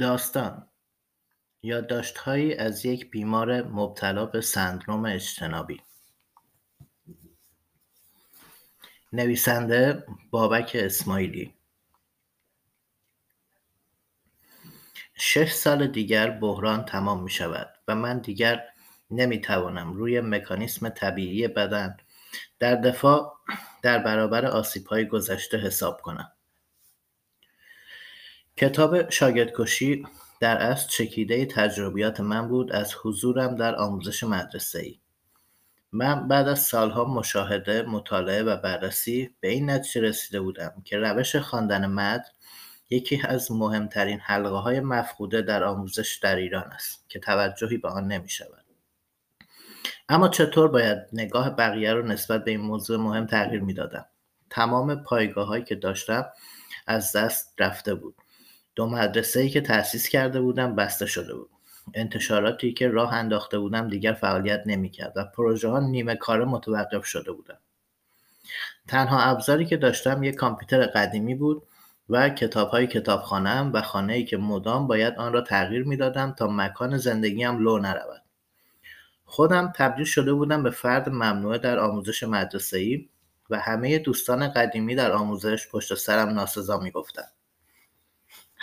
داستان یادداشتهایی از یک بیمار مبتلا به سندروم اجتنابی. نویسنده بابک اسماعیلی. شش سال دیگر بحران تمام می شود و من دیگر نمی توانم روی مکانیسم طبیعی بدن در دفاع در برابر آسیب های گذشته حساب کنم. کتاب شاگردکشی در اصل چکیده تجربیات من بود از حضورم در آموزش ای. من بعد از سالها مشاهده، مطالعه و بررسی به این نتیجه رسیده بودم که روش خواندن متن یکی از مهمترین حلقه های مفقوده در آموزش در ایران است که توجهی به آن نمی شود. اما چطور باید نگاه بقیه رو نسبت به این موضوع مهم تغییر می دادم؟ تمام پایگاه هایی که داشتم از دست رفته بود دو مدرسه ای که تأسیس کرده بودم بسته شده بود. انتشاراتی که راه انداخته بودم دیگر فعالیت نمی‌کرد و پروژه ها نیمه کار متوقف شده بودم تنها ابزاری که داشتم یک کامپیوتر قدیمی بود و کتاب های کتابخانهام و خانه ای که مدام باید آن را تغییر می‌دادم تا مکان زندگیم لو نرود. خودم تبدیل شده بودم به فرد ممنوعه در آموزش مدرسه ای و همه دوستان قدیمی در آموزش پشت سرم ناسزا می‌گفتند.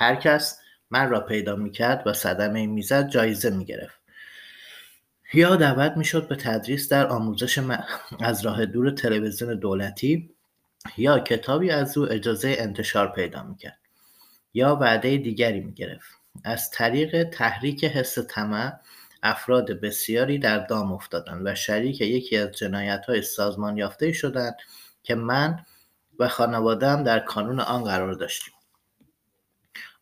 هر کس من را پیدا می‌کرد و صدمه می‌زد جایزه می‌گرفت. یا دعوت می‌شد به تدریس در آموزش از راه دور تلویزیون دولتی یا کتابی از او اجازه انتشار پیدا می‌کرد. یا وعده دیگری می‌گرفت. از طریق تحریک حس طمع افراد بسیاری در دام افتادند و شریک یکی از جنایت های سازمان یافته شدند که من و خانوادهام در کانون آن قرار داشتیم.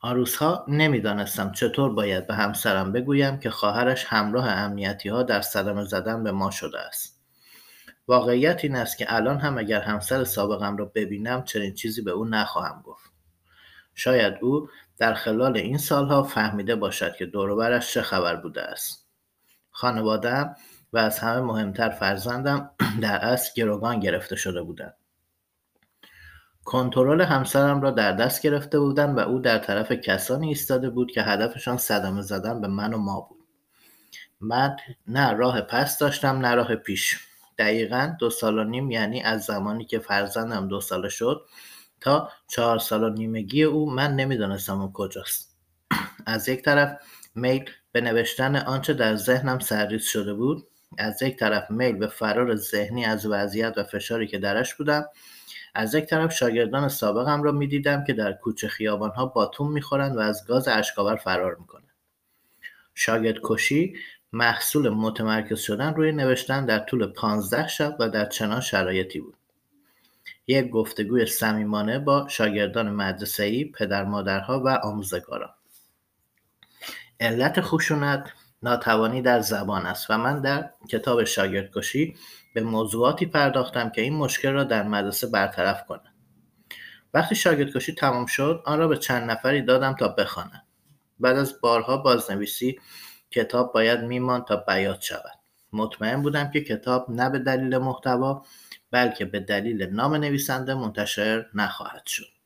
آن روزها نمی‌دانستم چطور باید به همسرم بگویم که خواهرش همراه امنیتی ها در صدمه زدن به ما شده است. واقعیت این است که الان هم اگر همسر سابقم را ببینم چنین چیزی به او نخواهم گفت. شاید او در خلال این سالها فهمیده باشد که دوروبرش چه خبر بوده است. خانوادم و از همه مهمتر فرزندم در اصل گروگان گرفته شده بودند. کنترل همسرم را در دست گرفته بودند و او در طرف کسانی ایستاده بود که هدفشان صدمه زدن به من و ما بود. من نه راه پس داشتم نه راه پیش. دقیقا دو سال و نیم یعنی از زمانی که فرزندم دو ساله شد تا چهار سال و نیمگی او من نمی‌دانستم او کجاست. از یک طرف میل به نوشتن آنچه در ذهنم سرریز شده بود از یک طرف میل به فرار ذهنی از وضعیت و فشاری که درش بودم از یک طرف شاگردان سابقم را می‌دیدم که در کوچه خیابانها باتون می‌خورند و از گاز اشکاور فرار می‌کنند. شاگرد کشی محصول متمرکز شدن روی نوشتن در طول پانزده شب و در چنان شرایطی بود. یک گفتگوی صمیمانه با شاگردان مدرسه‌ای، پدر مادرها و آموزگاران. علت خشونت ناتوانی در زبان است و من در کتاب شاگردکشی به موضوعاتی پرداختم که این مشکل را در مدرسه برطرف کنند وقتی شاگردکشی تمام شد آن را به چند نفری دادم تا بخوانند. بعد از بارها بازنویسی کتاب باید میمان تا بیاد شود. مطمئن بودم که کتاب نه به دلیل محتوا بلکه به دلیل نام نویسنده منتشر نخواهد شد.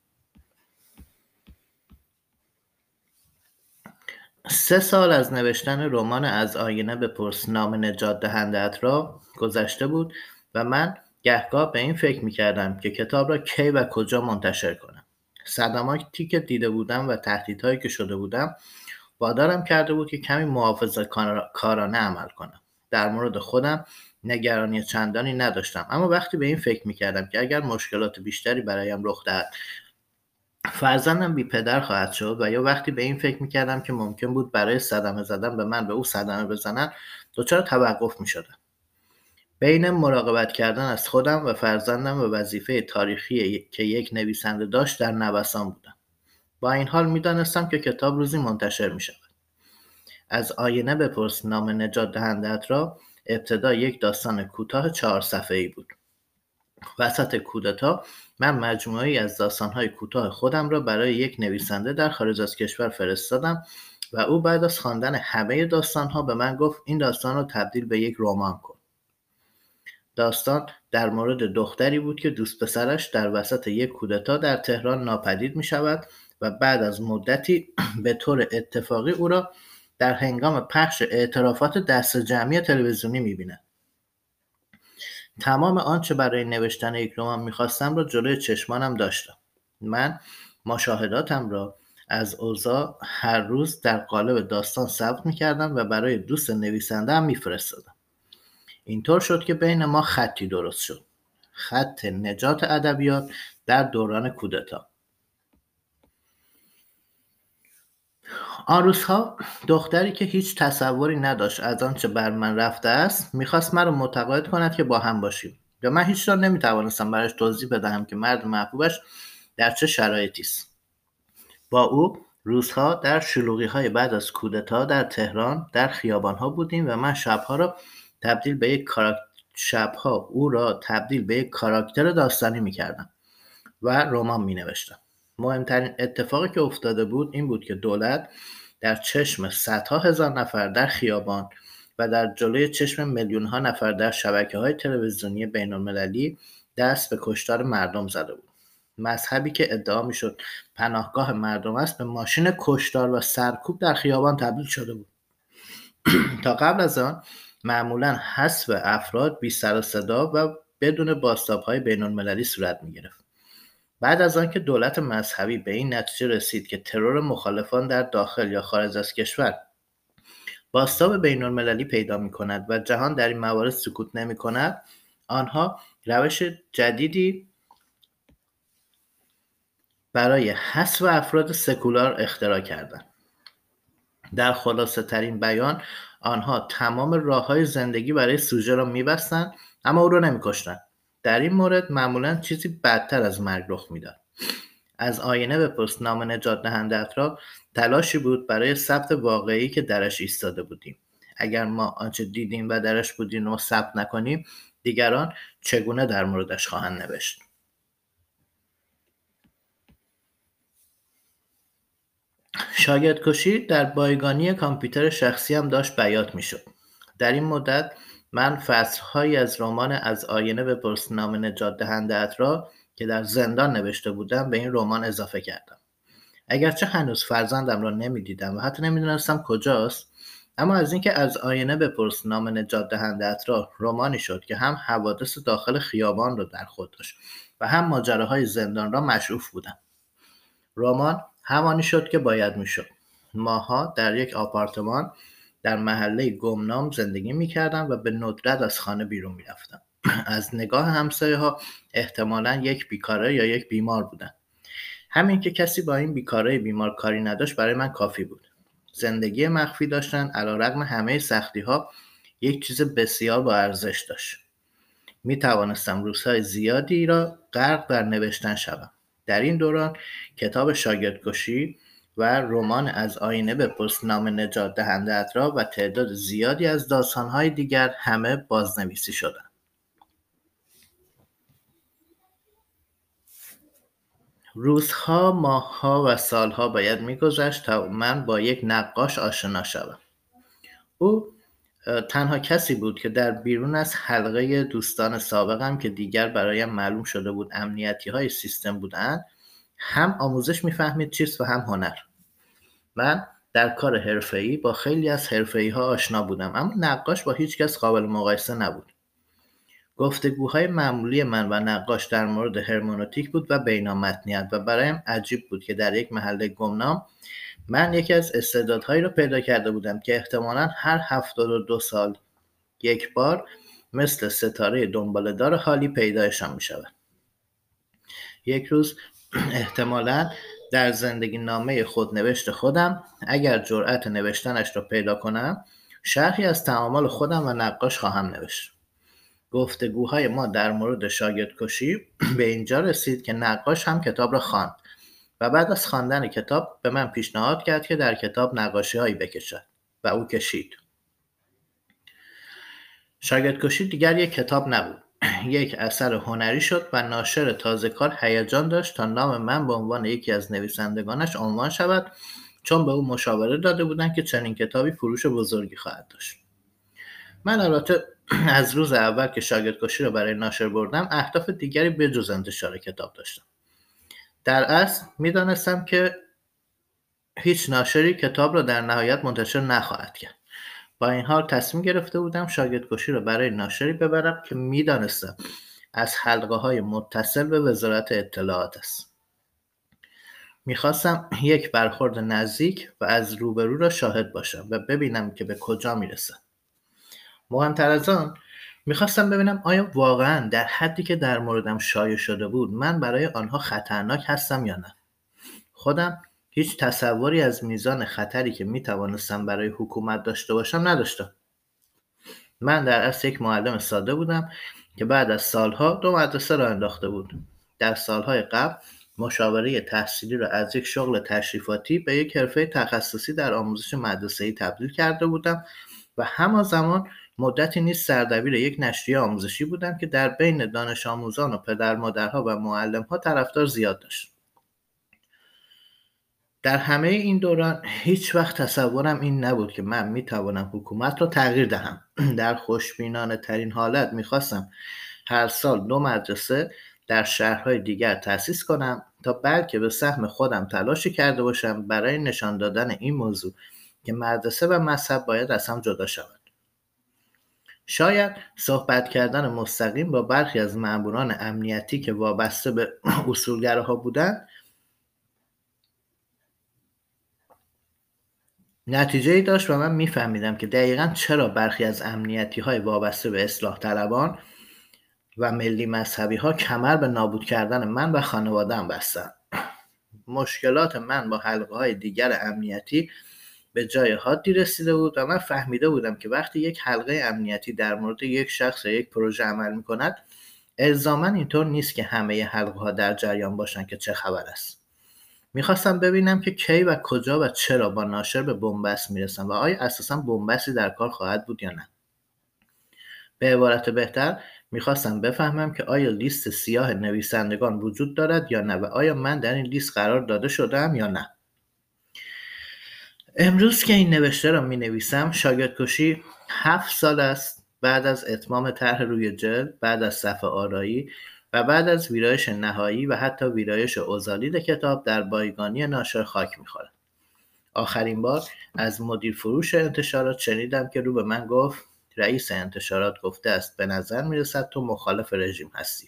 سه سال از نوشتن رمان از آینه بپرس نام نجات دهندت را گذشته بود و من گهگاه به این فکر می‌کردم که کتاب را کی و کجا منتشر کنم. صدماتی که دیده بودم و تهدیدهایی که شده بودم وادارم کرده بود که کمی محافظه کارانه عمل کنم. در مورد خودم نگرانی چندانی نداشتم. اما وقتی به این فکر می‌کردم که اگر مشکلات بیشتری برایم رخ دهد فرزندم بی پدر خواهد شد و یا وقتی به این فکر می‌کردم که ممکن بود برای صدمه زدن به من به او صدمه بزنن دچار توقف می‌شدم. بین مراقبت کردن از خودم و فرزندم و وظیفه تاریخی که یک نویسنده داشت در نوسان بودم. با این حال می‌دانستم که کتاب روزی منتشر می شود. از آینه بپرس نام نجات دهندت را. ابتدا یک داستان کوتاه چهار صفحه ای بود. وسط کودتا من مجموعی از داستانهای کوتاه خودم را برای یک نویسنده در خارج از کشور فرستادم و او بعد از خواندن همه داستانها به من گفت این داستان را تبدیل به یک رمان کن. داستان در مورد دختری بود که دوست پسرش در وسط یک کودتا در تهران ناپدید می شود و بعد از مدتی به طور اتفاقی او را در هنگام پخش اعترافات دست جمعی تلویزیونی می‌بیند. تمام آنچه برای نوشتن یک رمان می‌خواستم را جلوی چشمانم داشتم. من مشاهداتم را از اوضاع هر روز در قالب داستان ثبت می‌کردم و برای دوست نویسنده هم میفرستادم. اینطور شد که بین ما خطی درست شد. خط نجات ادبیات در دوران کودتا. آن روزها دختری که هیچ تصوری نداشت از آنچه بر من رفته است می‌خواست مرا متقاعد کند که با هم باشیم. و من هیچ را نمی‌توانستم برایش توضیح بدهم که مرد محبوبش در چه شرایطی است. با او روزها در شلوغی های بعد از کودتا در تهران در خیابان ها بودیم و من شبها را تبدیل به یک شبها او را تبدیل به یک کاراکتر داستانی می‌کردم و رمان می نوشتم مهمترین اتفاقی که افتاده بود این بود که دولت در چشم صدها هزار نفر در خیابان و در جلوی چشم میلیون ها نفر در شبکه های تلویزیونی بین المللی دست به کشتار مردم زده بود مذهبی که ادعا می‌شد پناهگاه مردم است به ماشین کشتار و سرکوب در خیابان تبدیل شده بود تا قبل از آن معمولا حذف افراد بی سر و صدا و بدون باستاب های بین المللی صورت می گرفت. بعد از آنکه دولت مذهبی به این نتیجه رسید که ترور مخالفان در داخل یا خارج از کشور باستاب بین المللی پیدا می کند و جهان در این موارد سکوت نمی کند آنها روش جدیدی برای حذف افراد سکولار اختراع کردند. در خلاصه ترین بیان آنها تمام راه های زندگی برای سوژه را میبستند اما او را نمیکشتند. در این مورد معمولا چیزی بدتر از مرگ رخ می‌داد. از آینه به پست نام نجات دهندت را تلاشی بود برای ثبت واقعی که درش ایستاده بودیم. اگر ما آنچه دیدیم و درش بودیم و ثبت نکنیم دیگران چگونه در موردش خواهند نوشت؟ کشی در بایگانی کامپیوتر شخصی هم داشت بیات می‌شد. در این مدت من فصلهایی از رمان از آینه به نام نجات دهنده را که در زندان نوشته بودم به این رمان اضافه کردم. اگرچه هنوز فرزندم را نمی‌دیدم و حتی نمی‌دونستم کجاست اما از اینکه از آینه بپرس نام نجات دهنده را رمانی شد که هم حوادث داخل خیابان را در خود داشت و هم ماجراهای زندان را مشروف بودم. رمان همانی شد که باید می‌شد. ماها در یک آپارتمان در محله گمنام زندگی می‌کردم و به ندرت از خانه بیرون می‌رفتم. از نگاه همسایه ها احتمالا یک بیکاره یا یک بیمار بودن. همین که کسی با این بیکاره بیمار کاری نداشت برای من کافی بود. زندگی مخفی داشتن علا رقم همه سختی ها یک چیز بسیار با ارزش داشت. می توانستم روزهای زیادی را غرق در نوشتن شوم. در این دوران کتاب شاگردکشی و رمان از آینه به پست نام نجات دهنده را و تعداد زیادی از داستانهای دیگر همه بازنویسی شدند. روزها، ماهها و سالها باید میگذشت تا من با یک نقاش آشنا شوم. او تنها کسی بود که در بیرون از حلقه دوستان سابقم که دیگر برایم معلوم شده بود امنیتی های سیستم بودند هم آموزش می‌فهمید چیست و هم هنر من در کار حرفه‌ای با خیلی از حرفه‌ای ها آشنا بودم اما نقاش با هیچ کس قابل مقایسه نبود گفتگوهای معمولی من و نقاش در مورد هرمونوتیک بود و بینامتنیت و برایم عجیب بود که در یک محله گمنام من یکی از استعدادهایی را پیدا کرده بودم که احتمالا هر هفتاد و دو سال یک بار مثل ستاره دنبالدار حالی پیدایشان می شود. یک روز احتمالا در زندگی نامه خود نوشت خودم. اگر جرأت نوشتنش را پیدا کنم شرحی از تعامل خودم و نقاش خواهم نوشت. گفتگوهای ما در مورد شاگرد کشی به اینجا رسید که نقاش هم کتاب را خواند و بعد از خواندن کتاب به من پیشنهاد کرد که در کتاب نقاشی هایی بکشد و او کشید. شاگرد کشی دیگر یک کتاب نبود. یک اثر هنری شد و ناشر تازه کار هیجان داشت تا نام من به عنوان یکی از نویسندگانش عنوان شود چون به او مشاوره داده بودند که چنین کتابی فروش بزرگی خواهد داشت. من البته از روز اول که شاگرد کشی را برای ناشر بردم اهداف دیگری بجز انتشار کتاب داشتم. در اصل می‌دانستم که هیچ ناشری کتاب را در نهایت منتشر نخواهد کرد. با این حال تصمیم گرفته بودم شاگرد کشی را برای ناشری ببرم که می‌دانستم از حلقه های متصل به وزارت اطلاعات است. می‌خواستم یک برخورد نزدیک و از روبرو را شاهد باشم و ببینم که به کجا می‌رسم. مهمتر از آن می‌خواستم ببینم آیا واقعا در حدی که در موردم شایع شده بود من برای آنها خطرناک هستم یا نه. خودم هیچ تصوری از میزان خطری که می‌توانستم برای حکومت داشته باشم نداشتم. من در اصل یک معلم ساده بودم که بعد از سالها دو مدرسه را انداخته بود. در سالهای قبل مشاوره تحصیلی را از یک شغل تشریفاتی به یک حرفه تخصصی در آموزش مدرسه‌ای تبدیل کرده بودم و همان زمان مدتی نیز سردبیر یک نشریه آموزشی بودم که در بین دانش آموزان و پدر مادرها و معلمها طرفدار زیاد داشت. در همه این دوران هیچ وقت تصورم این نبود که من می توانم حکومت را تغییر دهم. در خوشبینانه ترین حالت می‌خواستم هر سال دو مدرسه در شهرهای دیگر تأسیس کنم تا بلکه به سهم خودم تلاشی کرده باشم برای نشان دادن این موضوع که مدرسه و مذهب باید از هم جدا شود. شاید صحبت کردن مستقیم با برخی از ماموران امنیتی که وابسته به اصولگراها بودند نتیجه داشت و من میفهمیدم که دقیقا چرا برخی از امنیتی های وابسته به اصلاح طلبان و ملی مذهبی ها کمر به نابود کردن من و خانوادم بستن. مشکلات من با حلقه های دیگر امنیتی به جای حادی رسیده بود و من فهمیده بودم که وقتی یک حلقه امنیتی در مورد یک شخص یا یک پروژه عمل می کند اینطور نیست که همه حلقه ها در جریان باشند که چه خبر است. می‌خواستم ببینم که کی و کجا و چرا با ناشر به بنبست می‌رسم و آیا اساسا بنبستی در کار خواهد بود یا نه. به عبارت بهتر می‌خواستم بفهمم که آیا لیست سیاه نویسندگان وجود دارد یا نه و آیا من در این لیست قرار داده شدم یا نه. امروز که این نوشته را می نویسم شاگرد کشی هفت سال است بعد از اتمام طرح روی جلد بعد از صفحه آرایی و بعد از ویرایش نهایی و حتی ویرایش اوزالید کتاب در بایگانی ناشر خاک می‌خورد. آخرین بار از مدیر فروش انتشارات شنیدم که رو به من گفت رئیس انتشارات گفته است به نظر می‌رسد تو مخالف رژیم هستی.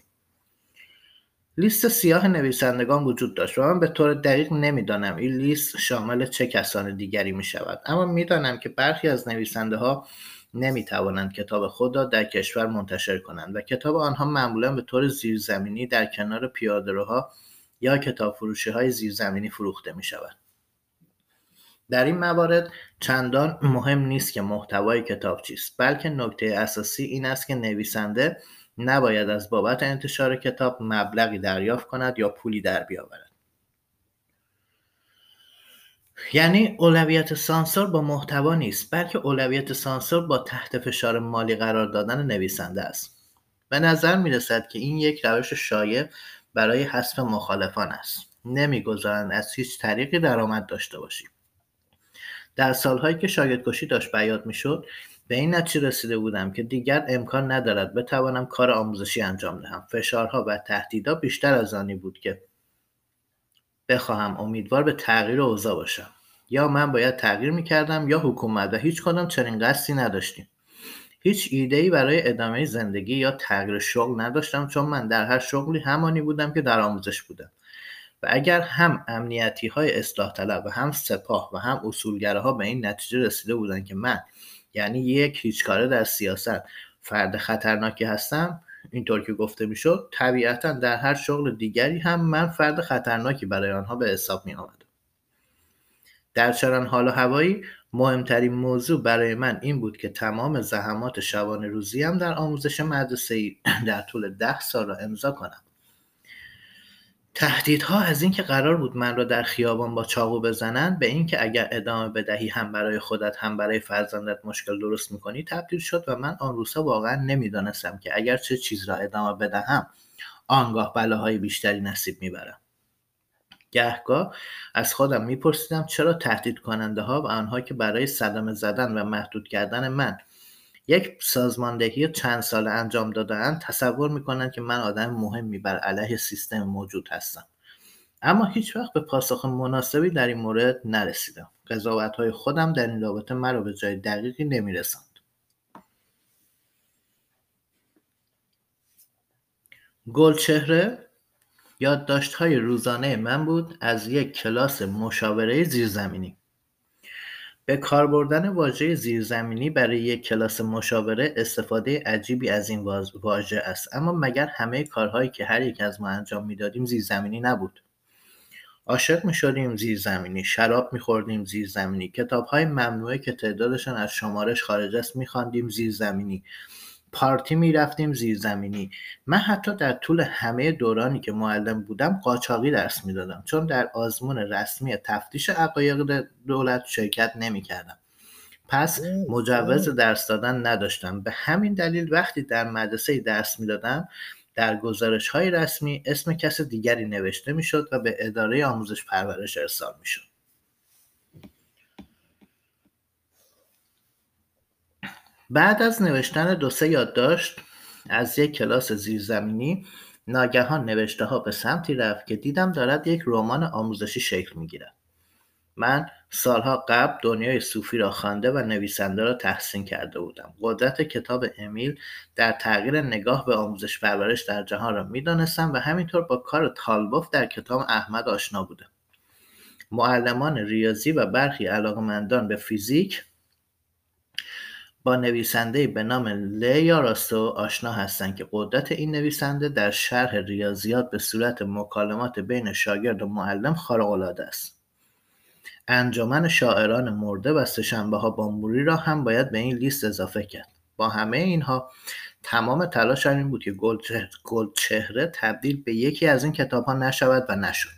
لیست سیاه نویسندگان وجود داشت و من به طور دقیق نمی‌دانم این لیست شامل چه کسان دیگری می شود اما می‌دانم که برخی از نویسنده ها نمی توانند کتاب خود را در کشور منتشر کنند و کتاب آنها معمولا به طور زیرزمینی در کنار پیادهروها یا کتاب فروشی های زیرزمینی فروخته می شود. در این موارد چندان مهم نیست که محتوای کتاب چیست بلکه نکته اساسی این است که نویسنده نباید از بابت انتشار کتاب مبلغی دریافت کند یا پولی در بیاورد یعنی اولویت سانسور با محتوا نیست بلکه اولویت سانسور با تحت فشار مالی قرار دادن نویسنده است. به نظر می رسد که این یک روش شایع برای حذف مخالفان است. نمی‌گذارند از هیچ طریقی درآمد داشته باشیم. در سالهایی که شاگردکشی داشت بیاد می‌شد به این نتیجه رسیده بودم که دیگر امکان ندارد بتوانم کار آموزشی انجام دهم. فشارها و تهدیدها بیشتر از آنی بود که بخواهم. امیدوار به تغییر اوضاع باشم. یا من باید تغییر می‌کردم یا حکومت و هیچ کدام چنین قصدی نداشتیم. هیچ ایده ای برای ادامه زندگی یا تغییر شغل نداشتم چون من در هر شغلی همانی بودم که در آموزش بودم. و اگر هم امنیتی های اصلاح طلب و هم سپاه و هم اصولگره به این نتیجه رسیده بودند که من یعنی یک هیچکاره در سیاست فرد خطرناکی هستم اینطور که گفته می‌شد طبیعتا در هر شغل دیگری هم من فرد خطرناکی برای آنها به حساب می آمدم در چنان حال و هوایی مهمترین موضوع برای من این بود که تمام زحمات شبانه روزیم در آموزش مدرسه در طول ده سال را امضا کنم. تهدیدها از اینکه قرار بود من را در خیابان با چاقو بزنند به اینکه اگر ادامه بدهی هم برای خودت هم برای فرزندت مشکل درست می‌کنی تبدیل شد و من آن روزها واقعا نمی‌دانستم که اگر چه چیز را ادامه بدهم آنگاه بلاهای بیشتری نصیب می‌برم. گهگاه از خودم میپرسیدم چرا تهدید کننده ها و آنها که برای صدمه زدن و محدود کردن من یک سازماندهی چند ساله انجام دادهاند تصور می‌کنند که من آدم مهمی بر علیه سیستم موجود هستم. اما هیچ وقت به پاسخ مناسبی در این مورد نرسیدم. قضاوت های خودم در این رابطه مرا به جای دقیقی نمیرساند. گلچهره های روزانه من بود از یک کلاس مشاوره زیرزمینی. به کار بردن واژه زیرزمینی برای یک کلاس مشاوره استفاده عجیبی از این واژه است. اما مگر همه کارهایی که هر یک از ما انجام می‌دادیم زیرزمینی نبود؟ عاشق می‌شدیم زیرزمینی شراب میخوردیم زیرزمینی کتابهای ممنوعه که تعدادشان از شمارش خارج است میخواندیم زیرزمینی. پارتی می‌رفتیم زیرزمینی من حتی در طول همه دورانی که معلم بودم قاچاقی درس می‌دادم چون در آزمون رسمی تفتیش عقایق دولت شرکت نمی‌کردم. پس مجوز درس دادن نداشتم. به همین دلیل وقتی در مدرسه درس می‌دادم در گزارش های رسمی اسم کس دیگری نوشته می‌شد و به اداره آموزش پرورش ارسال می‌شد. بعد از نوشتن دو سه یادداشت از یک کلاس زیرزمینی ناگهان نوشته ها به سمتی رفت که دیدم دارد یک رمان آموزشی شکل می‌گیرد. من سالها قبل دنیای صوفی را خوانده و نویسنده را تحسین کرده بودم. قدرت کتاب امیل در تغییر نگاه به آموزش پرورش در جهان را می‌دانستم و همینطور با کار تالبوف در کتاب احمد آشنا بودم. معلمان ریاضی و برخی علاقمندان به فیزیک با نویسنده به نام لیا راستو آشنا هستند که قدرت این نویسنده در شرح ریاضیات به صورت مکالمات بین شاگرد و معلم خارق‌العاده است. انجمن شاعران مرده و سهشنبه ها بامبوری را هم باید به این لیست اضافه کرد. با همه اینها تمام تلاش این بود که گلچهره تبدیل به یکی از این کتاب ها نشود و نشد.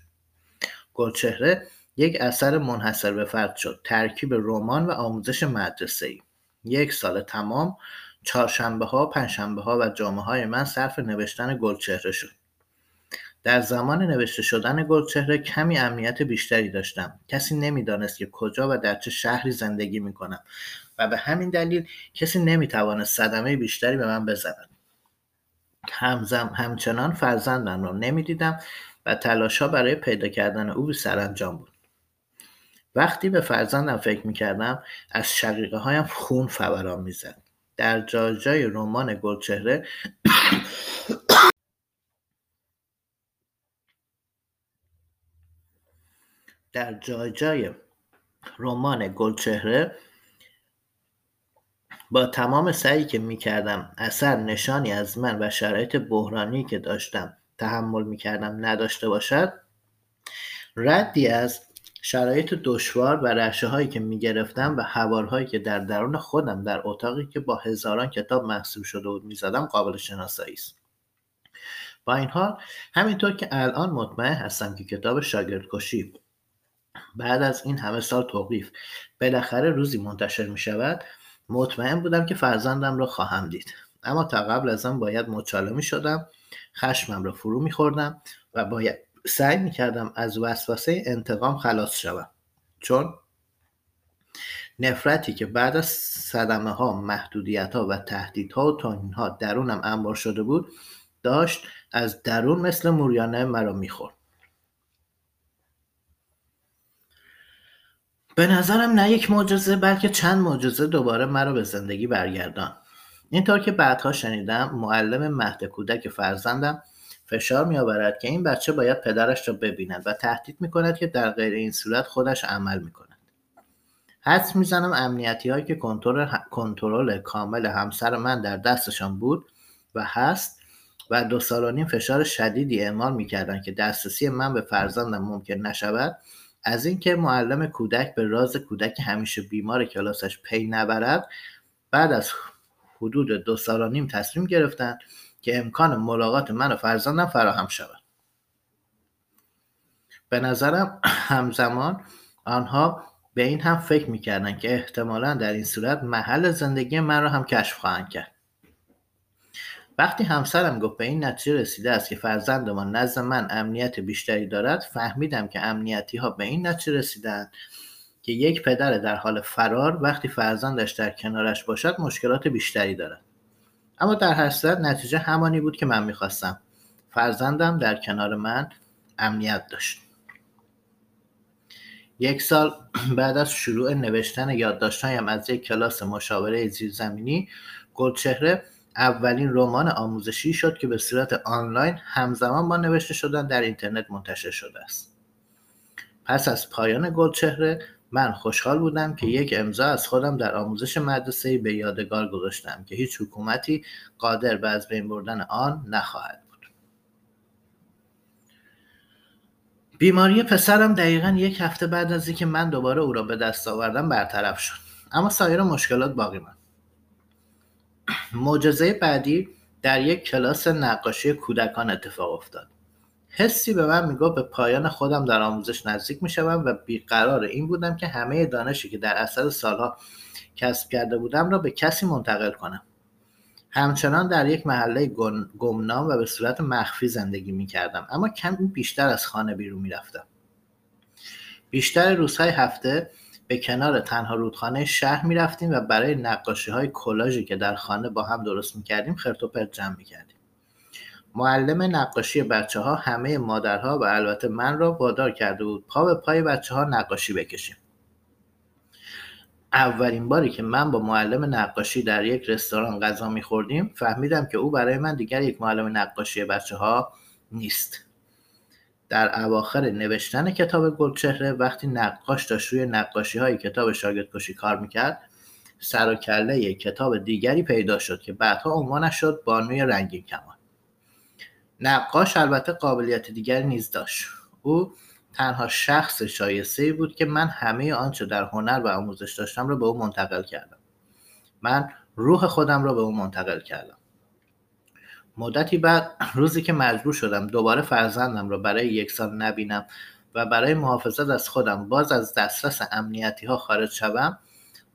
گلچهره یک اثر منحصر به فرد شد. ترکیب رمان و آموزش مدرسه ای یک سال تمام چهارشنبه ها پنجشنبه ها و جامعه های من صرف نوشتن گلچهره شد. در زمان نوشته شدن گلچهره کمی امنیت بیشتری داشتم. کسی نمی‌دانست که کجا و در چه شهری زندگی می کنم و به همین دلیل کسی نمی‌توانست صدمه بیشتری به من بزند. همزم همچنان فرزندم را نمی‌دیدم و تلاشها برای پیدا کردن او سرانجام بود. وقتی به فرزندم فکر می‌کردم از شقیقه هایم خون فوران می‌زد. در جای جای رمان گلچهره در جای جای رمان گلچهره با تمام سعی که می‌کردم اثر نشانی از من و شرایط بحرانی که داشتم تحمل می‌کردم نداشته باشد ردی از شرایط دشوار و رشه هایی که می‌گرفتم و هوارهایی که در درون خودم در اتاقی که با هزاران کتاب محسوب شده بود می‌زدم قابل شناسایی است. با این حال همینطور که الان مطمئن هستم که کتاب شاگردکشی بعد از این همه سال توقیف بالاخره روزی منتشر می شود مطمئن بودم که فرزندم را خواهم دید. اما تا قبل از آن باید مچاله می شدم خشمم را فرو می خوردم و باید سعی می کردم از وسوسه انتقام خلاص شوم. چون نفرتی که بعد از صدمه ها محدودیت ها و تهدیدها و توهین ها درونم انبار شده بود داشت از درون مثل موریانه مرا می‌خورد. به نظرم نه یک معجزه بلکه چند معجزه دوباره مرا به زندگی برگردان. اینطور که بعدها شنیدم معلم مهد کودک فرزندم فشار میآورد که این بچه باید پدرش را ببیند و تهدید می‌کند که در غیر این صورت خودش عمل می‌کند. حدس می‌زنم امنیتی هایی که کنترل کامل همسر من در دستشان بود و هست و دو سال و نیم فشار شدیدی اعمال می‌کردند که دسترسی من به فرزندم ممکن نشود از اینکه معلم کودک به راز کودک همیشه بیمار کلاسش پی نبرد بعد از حدود دو سال و نیم تصمیم گرفتند که امکان ملاقات من و فرزندم فراهم شود. به نظرم همزمان آنها به این هم فکر می‌کردن که احتمالا در این صورت محل زندگی من را هم کشف خواهند کرد. وقتی همسرم گفت به این نتیجه رسیده است که فرزندمان نزد من امنیت بیشتری دارد فهمیدم که امنیتی ها به این نتیجه رسیدند که یک پدر در حال فرار وقتی فرزندش در کنارش باشد مشکلات بیشتری دارد. اما در هر صورت نتیجه همانی بود که من می‌خواستم. فرزندم در کنار من امنیت داشت. یک سال بعد از شروع نوشتن یادداشتهایم از یک کلاس مشاوره زیرزمینی گلچهره اولین رمان آموزشی شد که به صورت آنلاین همزمان با نوشته شدن در اینترنت منتشر شده است. پس از پایان گلچهره من خوشحال بودم که یک امضا از خودم در آموزش مدرسه به یادگار گذاشتم که هیچ حکومتی قادر به از بین بردن آن نخواهد بود. بیماری پسرم دقیقا یک هفته بعد از اینکه من دوباره او را به دست آوردم برطرف شد. اما سایر مشکلات باقی ماند. معجزه بعدی در یک کلاس نقاشی کودکان اتفاق افتاد. حسی به من می‌گفت به پایان خودم در آموزش نزدیک می‌شوم و بیقرار این بودم که همه دانشی که در اثر سالها کسب کرده بودم را به کسی منتقل کنم همچنان در یک محله گمنام و به صورت مخفی زندگی می کردم اما کمی بیشتر از خانه بیرون می رفتم. بیشتر روزهای هفته به کنار تنها رودخانه شهر می رفتیم و برای نقاشی های کلاژی که در خانه با هم درست می کردیم خرت جمع می. معلم نقاشی بچه ها همه مادرها و البته من را وادار کرده بود پا به پای بچه ها نقاشی بکشیم. اولین باری که من با معلم نقاشی در یک رستوران غذا میخوردیم فهمیدم که او برای من دیگر یک معلم نقاشی بچه ها نیست در اواخر نوشتن کتاب گلچهره وقتی نقاش داشت روی نقاشی های کتاب شاگرد کشی کار می‌کرد سر و کله کتاب دیگری پیدا شد که بعدها عنوانش شد بانوی رنگین کمان نقاش البته قابلیت دیگری نیز داشت. او تنها شخص شایسته ای بود که من همه آنچه در هنر و آموزش داشتم را به او منتقل کردم. من روح خودم را به او منتقل کردم. مدتی بعد روزی که مجبور شدم دوباره فرزندم را برای یک سال نبینم و برای محافظت از خودم باز از دسترس امنیتی ها خارج شوم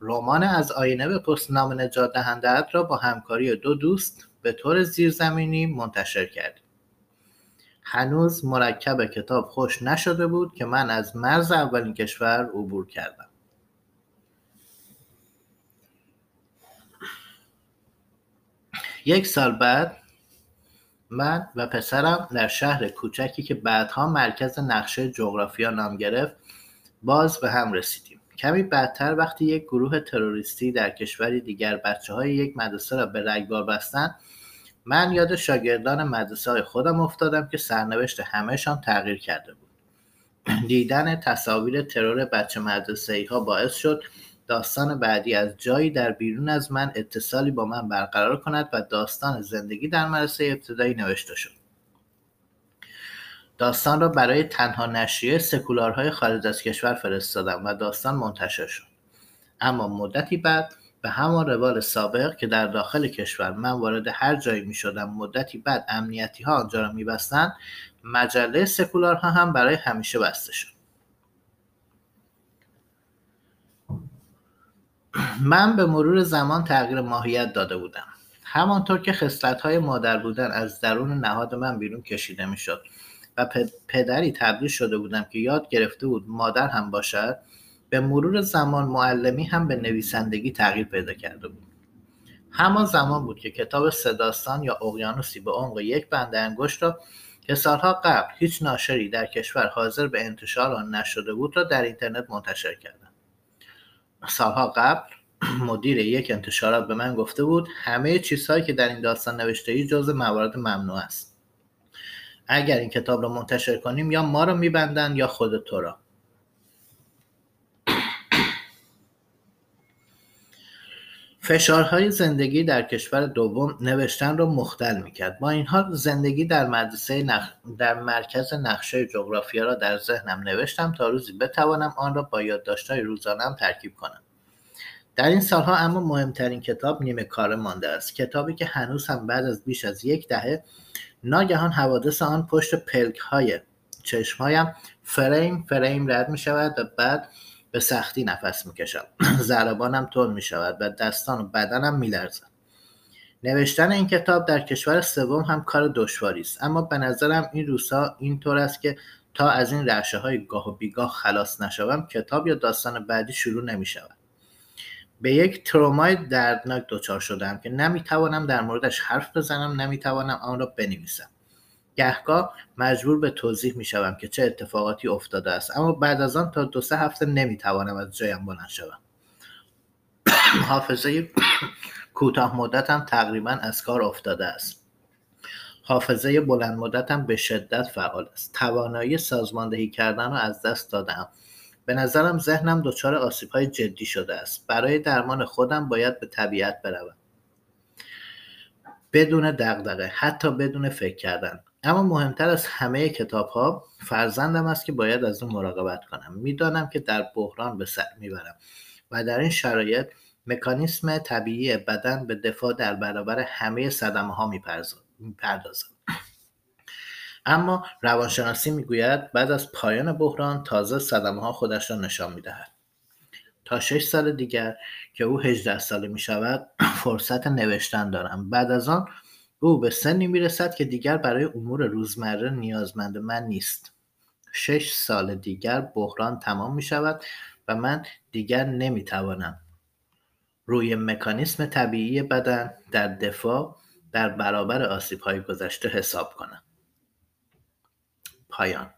رمان از آینه به پست نام نجات دهنده را با همکاری دو دوست به طور زیرزمینی منتشر کردیم. هنوز مرکب کتاب خوش نشده بود که من از مرز اولین کشور عبور کردم. یک سال بعد من و پسرم در شهر کوچکی که بعدها مرکز نقشه جغرافیا نام گرفت باز به هم رسیدیم. کمی بعدتر وقتی یک گروه تروریستی در کشوری دیگر بچه های یک مدرسه را به رگبار بستند من یاد شاگردان مدرسه های خودم افتادم که سرنوشت همهشان تغییر کرده بود. دیدن تصاویر ترور بچه مدرسه ای ها باعث شد داستان بعدی از جایی در بیرون از من اتصالی با من برقرار کند و داستان زندگی در مدرسه ابتدایی نوشته شد. داستان را برای تنها نشریه سکولارهای خارج از کشور فرستادم و داستان منتشر شد. اما مدتی بعد به همان روال سابق که در داخل کشور من وارد هر جایی می شدم مدتی بعد امنیتی ها آنجا را می بستن مجله سکولارها هم برای همیشه بسته شد. من به مرور زمان تغییر ماهیت داده بودم. همانطور که خصلت های مادر بودن از درون نهاد من بیرون کشیده می شد و پدری تبدیل شده بودم که یاد گرفته بود مادر هم باشد به مرور زمان معلمی هم به نویسندگی تغییر پیدا کرده بود. همان زمان بود که کتاب صداستان یا اقیانوسی به عمق یک بند انگشت را که سالها قبل هیچ ناشری در کشور حاضر به انتشار آن نشده بود را در اینترنت منتشر کردم سالها قبل مدیر یک انتشارات به من گفته بود همه چیزهایی که در این داستان نوشته ای جز موارد ممنوع است. اگر این کتاب را منتشر کنیم یا ما را میبندند یا خود تو را. فشارهای زندگی در کشور دوم نوشتن را مختل می‌کرد. با این حال زندگی در مدرسه در مرکز نقشه جغرافیا را در ذهنم نوشتم تا روزی بتوانم آن را با یادداشتهای روزانم ترکیب کنم. در این سالها اما مهمترین کتاب نیمه کار مانده است. کتابی که هنوز هم بعد از بیش از یک دهه ناگهان حوادث آن پشت پلک های چشمهایم فریم فریم رد می شود و بعد به سختی نفس می‌کشم. ضربانم تون می‌شود و دستان و بدنم میلرزد. نوشتن این کتاب در کشور سوم هم کار دشواری است. اما به نظرم این روزها اینطور است که تا از این رعشه های گاه و بیگاه خلاص نشوم کتاب یا داستان بعدی شروع نمی شود به یک ترومای دردناک دچار شدم که نمی‌توانم در موردش حرف بزنم نمی‌توانم آن را بنویسم. گهگاه مجبور به توضیح می شوم که چه اتفاقاتی افتاده است. اما بعد از آن تا دو سه هفته نمی توانم از جایم بلند شوم. حافظه کوتاه مدتم تقریبا از کار افتاده است. حافظه بلند مدتم به شدت فعال است. توانایی سازماندهی کردن را از دست دادم به نظرم ذهنم دچار آسیبهای جدی شده است. برای درمان خودم باید به طبیعت بروم. بدون دغدغه حتی بدون فکر کردن. اما مهمتر از همه کتاب ها فرزندم است که باید از اون مراقبت کنم. می‌دانم که در بحران به سر می‌برم و در این شرایط مکانیسم طبیعی بدن به دفاع در برابر همه صدمه ها می‌پردازد. اما روانشناسی می‌گوید بعد از پایان بحران تازه صدمه ها خودش را نشان می‌دهد. تا شش سال دیگر که او هجده ساله می شود فرصت نوشتن دارم. بعد از آن او به سنی می رسد که دیگر برای امور روزمره نیازمند من نیست. شش سال دیگر بحران تمام می شود و من دیگر نمی توانم روی مکانیسم طبیعی بدن در دفاع در برابر آسیب های گذشته حساب کنم. پایان.